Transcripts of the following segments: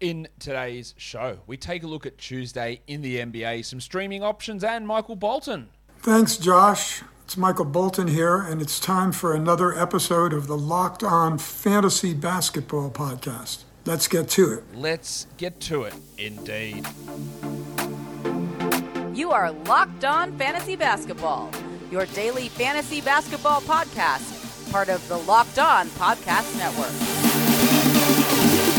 In today's show, we take a look at Tuesday in the NBA, some streaming options, and Michael Bolton. Thanks, Josh. It's Michael Bolton here, and it's time for another episode of the Locked On Fantasy Basketball Podcast. Let's get to it. Let's get to it, indeed. You are Locked On Fantasy Basketball, your daily fantasy basketball podcast, part of the Locked On Podcast Network.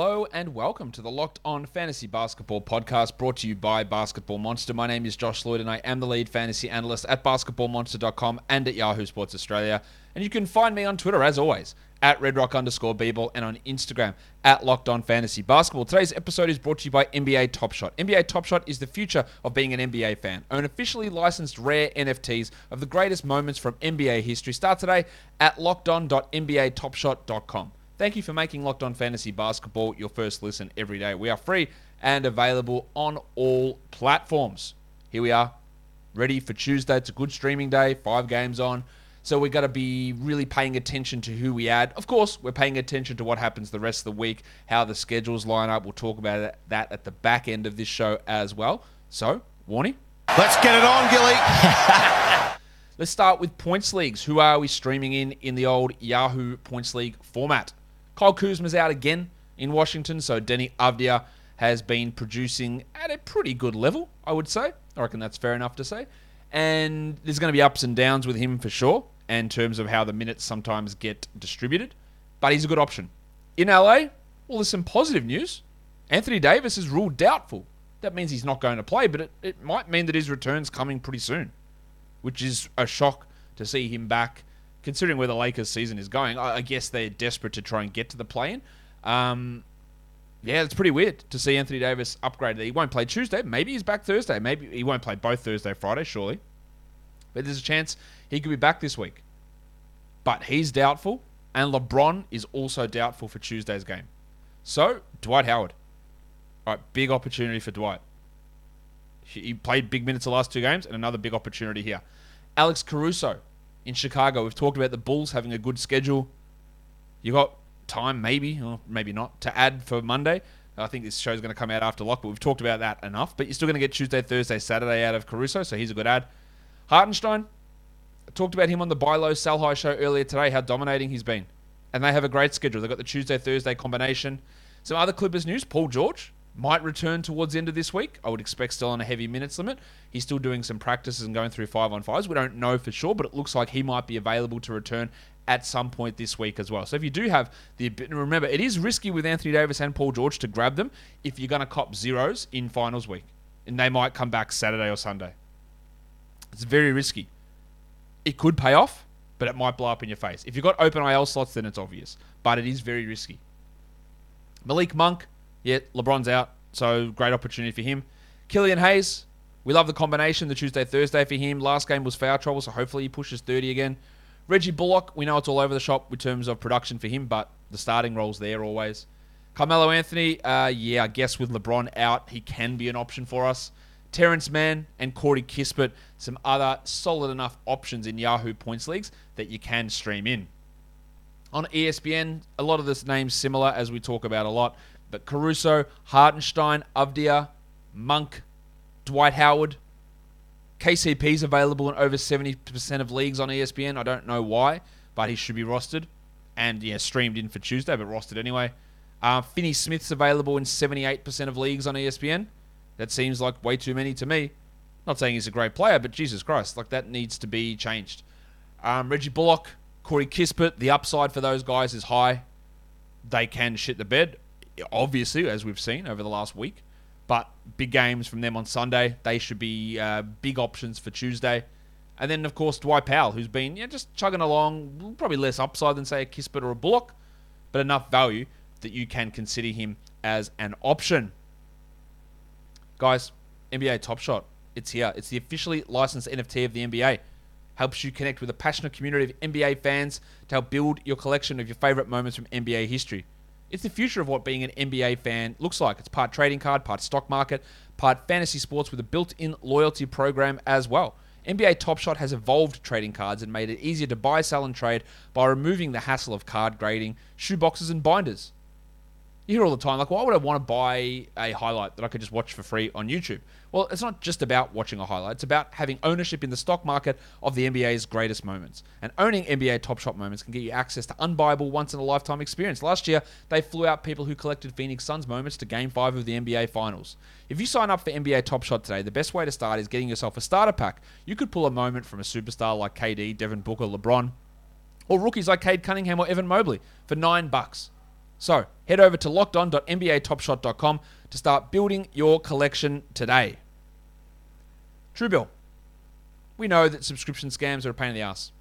Hello and welcome to the Locked On Fantasy Basketball podcast brought to you by Basketball Monster. My name is Josh Lloyd and I am the lead fantasy analyst at basketballmonster.com and at Yahoo Sports Australia. And you can find me on Twitter as always at redrock underscore bball and on Instagram at Locked On Fantasy Basketball. Today's episode is brought to you by NBA Top Shot. NBA Top Shot is the future of being an NBA fan. Own officially licensed rare NFTs of the greatest moments from NBA history. Start today at lockedon.nbatopshot.com. Thank you for making Locked On Fantasy Basketball your first listen every day. We are free and available on all platforms. Here we are, ready for Tuesday. It's a good streaming day, five games on. So we've got to be really paying attention to who we add. Of course, we're paying attention to what happens the rest of the week, how the schedules line up. We'll talk about that at the back end of this show as well. So, warning. Let's get it on, Gilly. Let's start with points leagues. Who are we streaming in in the old Yahoo points league format? Kyle Kuzma's out again in Washington, so Deni Avdija has been producing at a pretty good level, I would say. I reckon that's fair enough to say. And there's going to be ups and downs with him for sure, in terms of how the minutes sometimes get distributed. But he's a good option. In LA, well, there's some positive news. Anthony Davis is ruled doubtful. That means he's not going to play, but it, it might mean that his return's coming pretty soon, which is a shock to see him back considering where the Lakers' season is going, I, guess they're desperate to try and get to the play-in. Um, yeah, it's pretty weird to see Anthony Davis upgraded. He won't play Tuesday. Maybe he's back Thursday. Maybe he won't play both Thursday, Friday, surely. But there's a chance he could be back this week. But he's doubtful, and LeBron is also doubtful for Tuesday's game. So, Dwight Howard. All right, big opportunity for Dwight. He played big minutes the last two games, and another big opportunity here. Alex Caruso in Chicago. We've talked about the Bulls having a good schedule. You got time, maybe, or maybe not, to add for Monday. I think this show's going to come out after lock, but we've talked about that enough. But you're still going to get Tuesday, Thursday, Saturday out of Caruso, so he's a good ad. Hartenstein, I talked about him on the Buy Low Sell High show earlier today, how dominating he's been. And they have a great schedule. They've got the Tuesday, Thursday combination. Some other Clippers news Paul George might return towards the end of this week. I would expect still on a heavy minutes limit. He's still doing some practices and going through five on fives. We don't know for sure, but it looks like he might be available to return at some point this week as well. So if you do have the remember, it is risky with Anthony Davis and Paul George to grab them if you're going to cop zeros in finals week, and they might come back Saturday or Sunday. It's very risky. It could pay off, but it might blow up in your face. If you've got open IL slots, then it's obvious, but it is very risky. Malik Monk, yeah, LeBron's out, so great opportunity for him. Killian Hayes, we love the combination, the Tuesday Thursday for him. Last game was foul trouble, so hopefully he pushes 30 again. Reggie Bullock, we know it's all over the shop in terms of production for him, but the starting role's there always. Carmelo Anthony, uh, yeah, I guess with LeBron out, he can be an option for us. Terance Mann and Corey Kispert, some other solid enough options in Yahoo points leagues that you can stream in. On ESPN, a lot of this names similar as we talk about a lot. But Caruso, Hartenstein, Avdija, Monk, Dwight Howard, KCP's available in over 70% of leagues on ESPN. I don't know why, but he should be rostered. And, yeah, streamed in for Tuesday, but rostered anyway. Uh, Finney Smith's available in 78% of leagues on ESPN. That seems like way too many to me. Not saying he's a great player, but Jesus Christ, like that needs to be changed. Um, Reggie Bullock, Corey Kispert, the upside for those guys is high. They can shit the bed obviously, as we've seen over the last week. But big games from them on Sunday. They should be uh, big options for Tuesday. And then, of course, Dwight Powell, who's been just chugging along, probably less upside than, say, a Kispert or a Bullock, but enough value that you can consider him as an option. Guys, NBA Top Shot, it's here. It's the officially licensed NFT of the NBA. Helps you connect with a passionate community of NBA fans to help build your collection of your favorite moments from NBA history. It's the future of what being an NBA fan looks like. It's part trading card, part stock market, part fantasy sports with a built in loyalty program as well. NBA Top Shot has evolved trading cards and made it easier to buy, sell, and trade by removing the hassle of card grading, shoeboxes, and binders. You hear all the time, like, why would I want to buy a highlight that I could just watch for free on YouTube? Well, it's not just about watching a highlight, it's about having ownership in the stock market of the NBA's greatest moments. And owning NBA Top Shot moments can get you access to unbuyable, once in a lifetime experience. Last year, they flew out people who collected Phoenix Suns moments to Game 5 of the NBA Finals. If you sign up for NBA Top Shot today, the best way to start is getting yourself a starter pack. You could pull a moment from a superstar like KD, Devin Booker, LeBron, or rookies like Cade Cunningham or Evan Mobley for nine bucks. So head over to lockedon.nbatopshot.com to start building your collection today. Truebill. We know that subscription scams are a pain in the ass.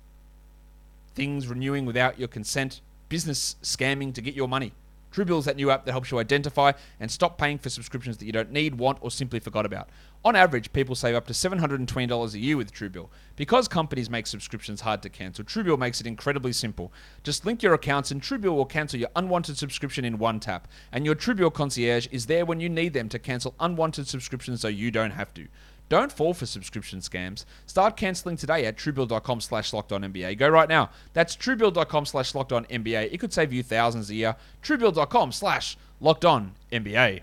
Things renewing without your consent, business scamming to get your money. Truebill is that new app that helps you identify and stop paying for subscriptions that you don't need, want, or simply forgot about. On average, people save up to $720 a year with Truebill. Because companies make subscriptions hard to cancel, Truebill makes it incredibly simple. Just link your accounts and Truebill will cancel your unwanted subscription in one tap. And your Truebill concierge is there when you need them to cancel unwanted subscriptions so you don't have to. Don't fall for subscription scams. Start cancelling today at truebill.com slash NBA. Go right now. That's truebill.com slash NBA. It could save you thousands a year. truebill.com slash locked on NBA.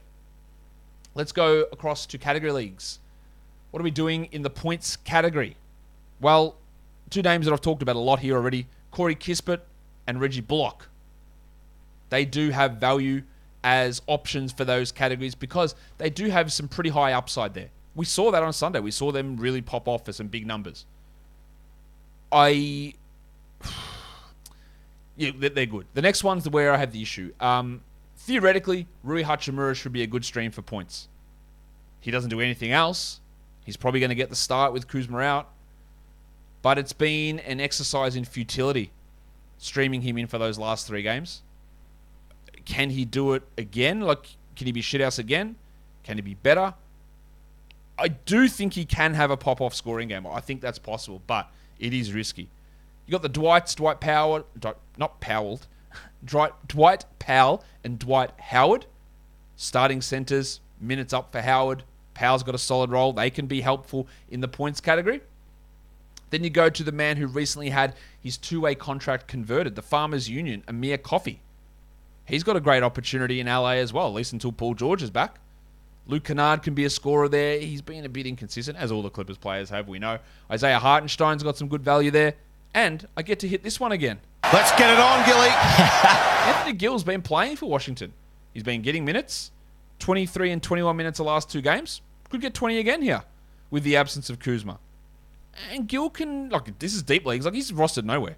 Let's go across to category leagues. What are we doing in the points category? Well, two names that I've talked about a lot here already Corey Kispert and Reggie Bullock. They do have value as options for those categories because they do have some pretty high upside there. We saw that on Sunday. We saw them really pop off for some big numbers. I. Yeah, they're good. The next one's where I have the issue. Um, theoretically, Rui Hachimura should be a good stream for points. He doesn't do anything else. He's probably going to get the start with Kuzma out. But it's been an exercise in futility streaming him in for those last three games. Can he do it again? Like, can he be shithouse again? Can he be better? I do think he can have a pop off scoring game. I think that's possible, but it is risky. You got the Dwights, Dwight Powell, not Powell, Dwight, Dwight Powell and Dwight Howard, starting centers, minutes up for Howard. Powell's got a solid role. They can be helpful in the points category. Then you go to the man who recently had his two way contract converted, the Farmers Union, Amir Coffey. He's got a great opportunity in LA as well, at least until Paul George is back. Luke Kennard can be a scorer there. He's been a bit inconsistent, as all the Clippers players have, we know. Isaiah Hartenstein's got some good value there. And I get to hit this one again. Let's get it on, Gilly. Anthony Gill's been playing for Washington. He's been getting minutes. 23 and 21 minutes the last two games. Could get 20 again here with the absence of Kuzma. And Gill can, like, this is deep leagues. Like, he's rostered nowhere.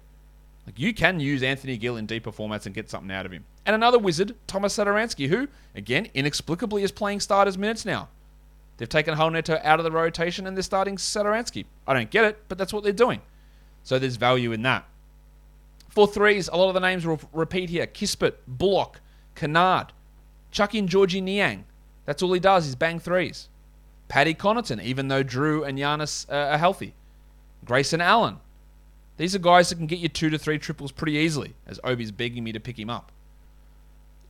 Like you can use Anthony Gill in deeper formats and get something out of him. And another wizard, Thomas Satoransky, who, again, inexplicably is playing starters minutes now. They've taken Neto out of the rotation and they're starting Satoransky. I don't get it, but that's what they're doing. So there's value in that. For threes, a lot of the names will repeat here. Kispert, Bullock, Kennard, chuck in Georgie Niang. That's all he does is bang threes. Paddy Connaughton, even though Jrue and Giannis uh, are healthy. Grayson Allen, these are guys that can get you two to three triples pretty easily, as Obi's begging me to pick him up.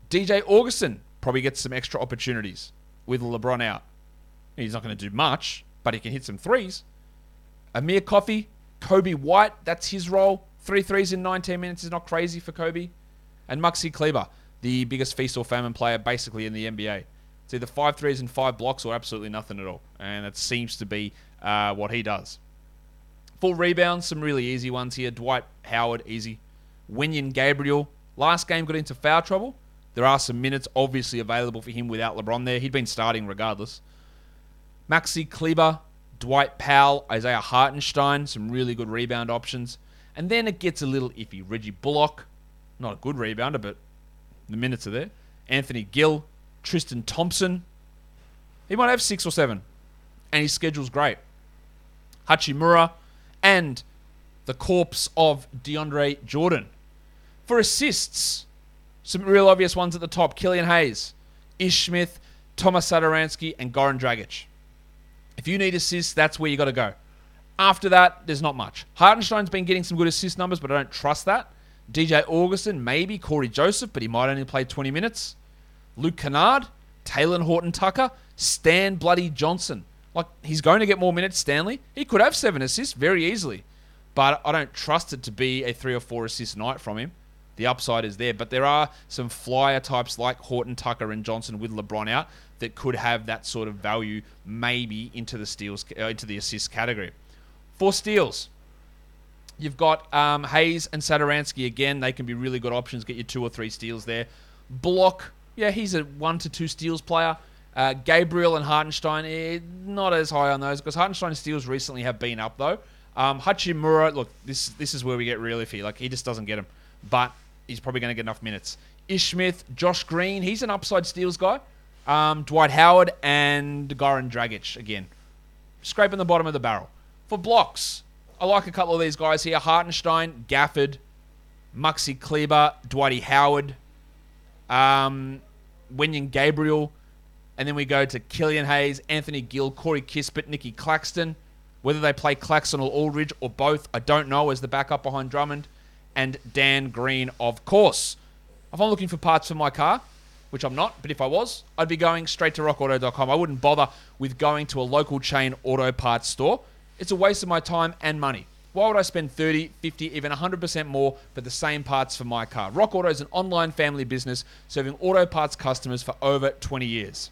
DJ Augustin probably gets some extra opportunities with LeBron out. He's not going to do much, but he can hit some threes. Amir Coffey, Coby White, that's his role. Three threes in 19 minutes is not crazy for Coby. And Maxi Kleber, the biggest feast or famine player basically in the NBA. It's either five threes and five blocks or absolutely nothing at all. And that seems to be uh, what he does. Full rebounds, some really easy ones here. Dwight Howard, easy. Wenyen Gabriel, last game got into foul trouble. There are some minutes obviously available for him without LeBron there. He'd been starting regardless. Maxi Kleber, Dwight Powell, Isaiah Hartenstein, some really good rebound options. And then it gets a little iffy. Reggie Bullock, not a good rebounder, but the minutes are there. Anthony Gill, Tristan Thompson. He might have six or seven. And his schedule's great. Hachimura, and the corpse of DeAndre Jordan. For assists, some real obvious ones at the top Killian Hayes, Ish Smith, Thomas Satoransky, and Goran Dragic. If you need assists, that's where you got to go. After that, there's not much. Hartenstein's been getting some good assist numbers, but I don't trust that. DJ Augustin, maybe. Cory Joseph, but he might only play 20 minutes. Luke Kennard, Talen Horton Tucker, Stan Bloody Johnson. Like he's going to get more minutes, Stanley. He could have seven assists very easily, but I don't trust it to be a three or four assist night from him. The upside is there, but there are some flyer types like Horton, Tucker, and Johnson with LeBron out that could have that sort of value, maybe into the steals, uh, into the assist category. For steals, you've got um, Hayes and Satoransky again. They can be really good options. Get you two or three steals there. Block, yeah, he's a one to two steals player. Uh, Gabriel and Hartenstein, eh, not as high on those because Hartenstein steals recently have been up though. Um, Hachimura, look, this this is where we get really iffy. Like he just doesn't get them, but he's probably going to get enough minutes. Ish Smith, Josh Green, he's an upside steals guy. Um, Dwight Howard and Goran Dragic again, scraping the bottom of the barrel. For blocks, I like a couple of these guys here: Hartenstein, Gafford, Maxi Kleber, Dwighty Howard, um, Wenyen Gabriel. And then we go to Killian Hayes, Anthony Gill, Corey Kispert, Nicky Claxton. Whether they play Claxton or Aldridge or both, I don't know, as the backup behind Drummond. And Dan Green, of course. If I'm looking for parts for my car, which I'm not, but if I was, I'd be going straight to rockauto.com. I wouldn't bother with going to a local chain auto parts store. It's a waste of my time and money. Why would I spend 30, 50, even 100% more for the same parts for my car? Rock Auto is an online family business serving auto parts customers for over 20 years.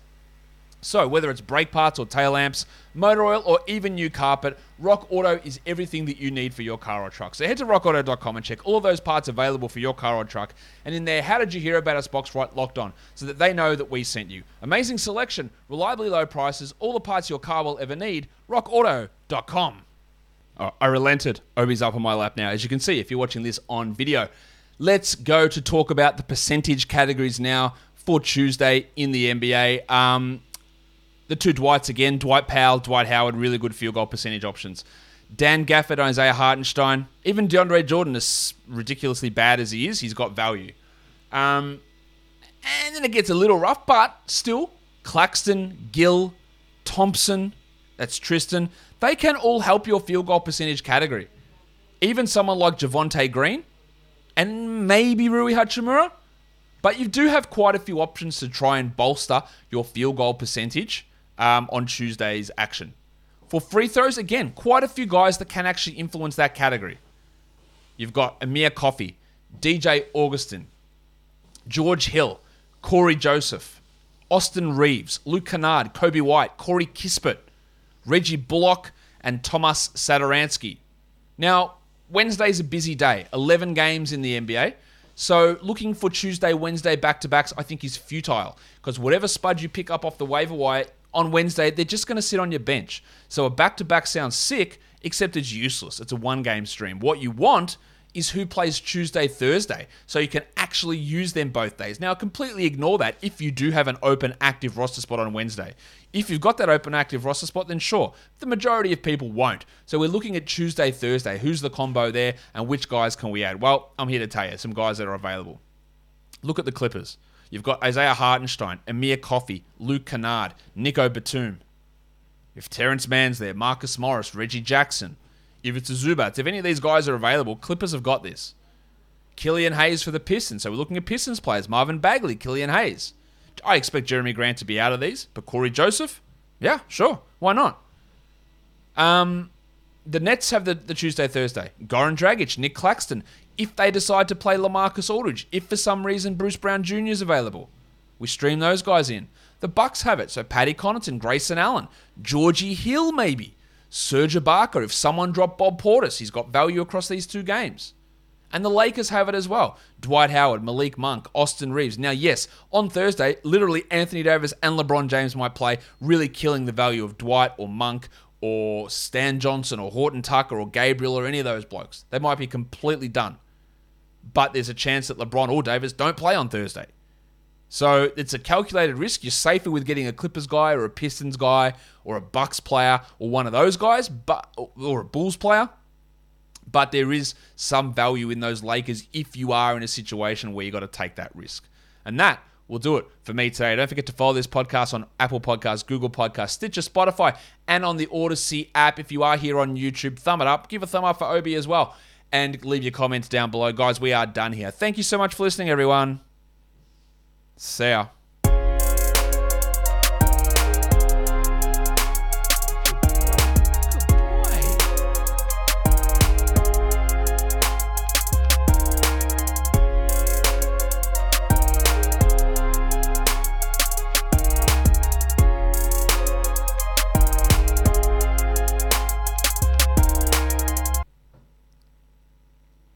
So, whether it's brake parts or tail lamps, motor oil, or even new carpet, Rock Auto is everything that you need for your car or truck. So, head to rockauto.com and check all those parts available for your car or truck. And in there, how did you hear about us box right locked on so that they know that we sent you? Amazing selection, reliably low prices, all the parts your car will ever need. RockAuto.com. Oh, I relented. Obi's up on my lap now, as you can see if you're watching this on video. Let's go to talk about the percentage categories now for Tuesday in the NBA. Um, the two Dwights again, Dwight Powell, Dwight Howard, really good field goal percentage options. Dan Gafford, Isaiah Hartenstein, even DeAndre Jordan, as ridiculously bad as he is, he's got value. Um, and then it gets a little rough, but still, Claxton, Gill, Thompson, that's Tristan, they can all help your field goal percentage category. Even someone like Javonte Green and maybe Rui Hachimura. But you do have quite a few options to try and bolster your field goal percentage um, on Tuesday's action. For free throws, again, quite a few guys that can actually influence that category. You've got Amir Coffey, DJ Augustin, George Hill, Cory Joseph, Austin Reaves, Luke Kennard, Coby White, Corey Kispert, Reggie Bullock, and Thomas Satoransky. Now, Wednesday's a busy day, 11 games in the NBA. So looking for Tuesday, Wednesday back to backs, I think is futile because whatever spud you pick up off the waiver wire on Wednesday, they're just going to sit on your bench. So a back to back sounds sick, except it's useless. It's a one game stream. What you want is who plays Tuesday, Thursday, so you can actually use them both days. Now, completely ignore that if you do have an open active roster spot on Wednesday. If you've got that open active roster spot, then sure. The majority of people won't. So we're looking at Tuesday, Thursday. Who's the combo there, and which guys can we add? Well, I'm here to tell you some guys that are available. Look at the Clippers. You've got Isaiah Hartenstein, Amir Coffey, Luke Kennard, Nico Batum. If Terance Mann's there, Marcus Morris, Reggie Jackson, Ivica Zubac, if any of these guys are available, Clippers have got this. Killian Hayes for the Pistons. So we're looking at Pistons players. Marvin Bagley, Killian Hayes. I expect Jerami Grant to be out of these, but Cory Joseph? Yeah, sure. Why not? Um, the Nets have the, the Tuesday, Thursday. Goran Dragic, Nick Claxton. If they decide to play Lamarcus Aldridge, if for some reason Bruce Brown Jr. is available, we stream those guys in. The Bucks have it. So Paddy Connaughton, Grayson Allen, Georgie Hill, maybe. Serge Ibaka. if someone dropped Bob Portis, he's got value across these two games. And the Lakers have it as well. Dwight Howard, Malik Monk, Austin Reaves. Now, yes, on Thursday, literally Anthony Davis and LeBron James might play, really killing the value of Dwight or Monk or Stan Johnson or Horton Tucker or Gabriel or any of those blokes. They might be completely done. But there's a chance that LeBron or Davis don't play on Thursday. So it's a calculated risk. You're safer with getting a Clippers guy or a Pistons guy or a Bucks player or one of those guys, but or a Bulls player. But there is some value in those Lakers if you are in a situation where you got to take that risk. And that will do it for me today. Don't forget to follow this podcast on Apple Podcasts, Google Podcasts, Stitcher, Spotify, and on the Audacy app. If you are here on YouTube, thumb it up. Give a thumb up for Obi as well. And leave your comments down below. Guys, we are done here. Thank you so much for listening, everyone. See ya.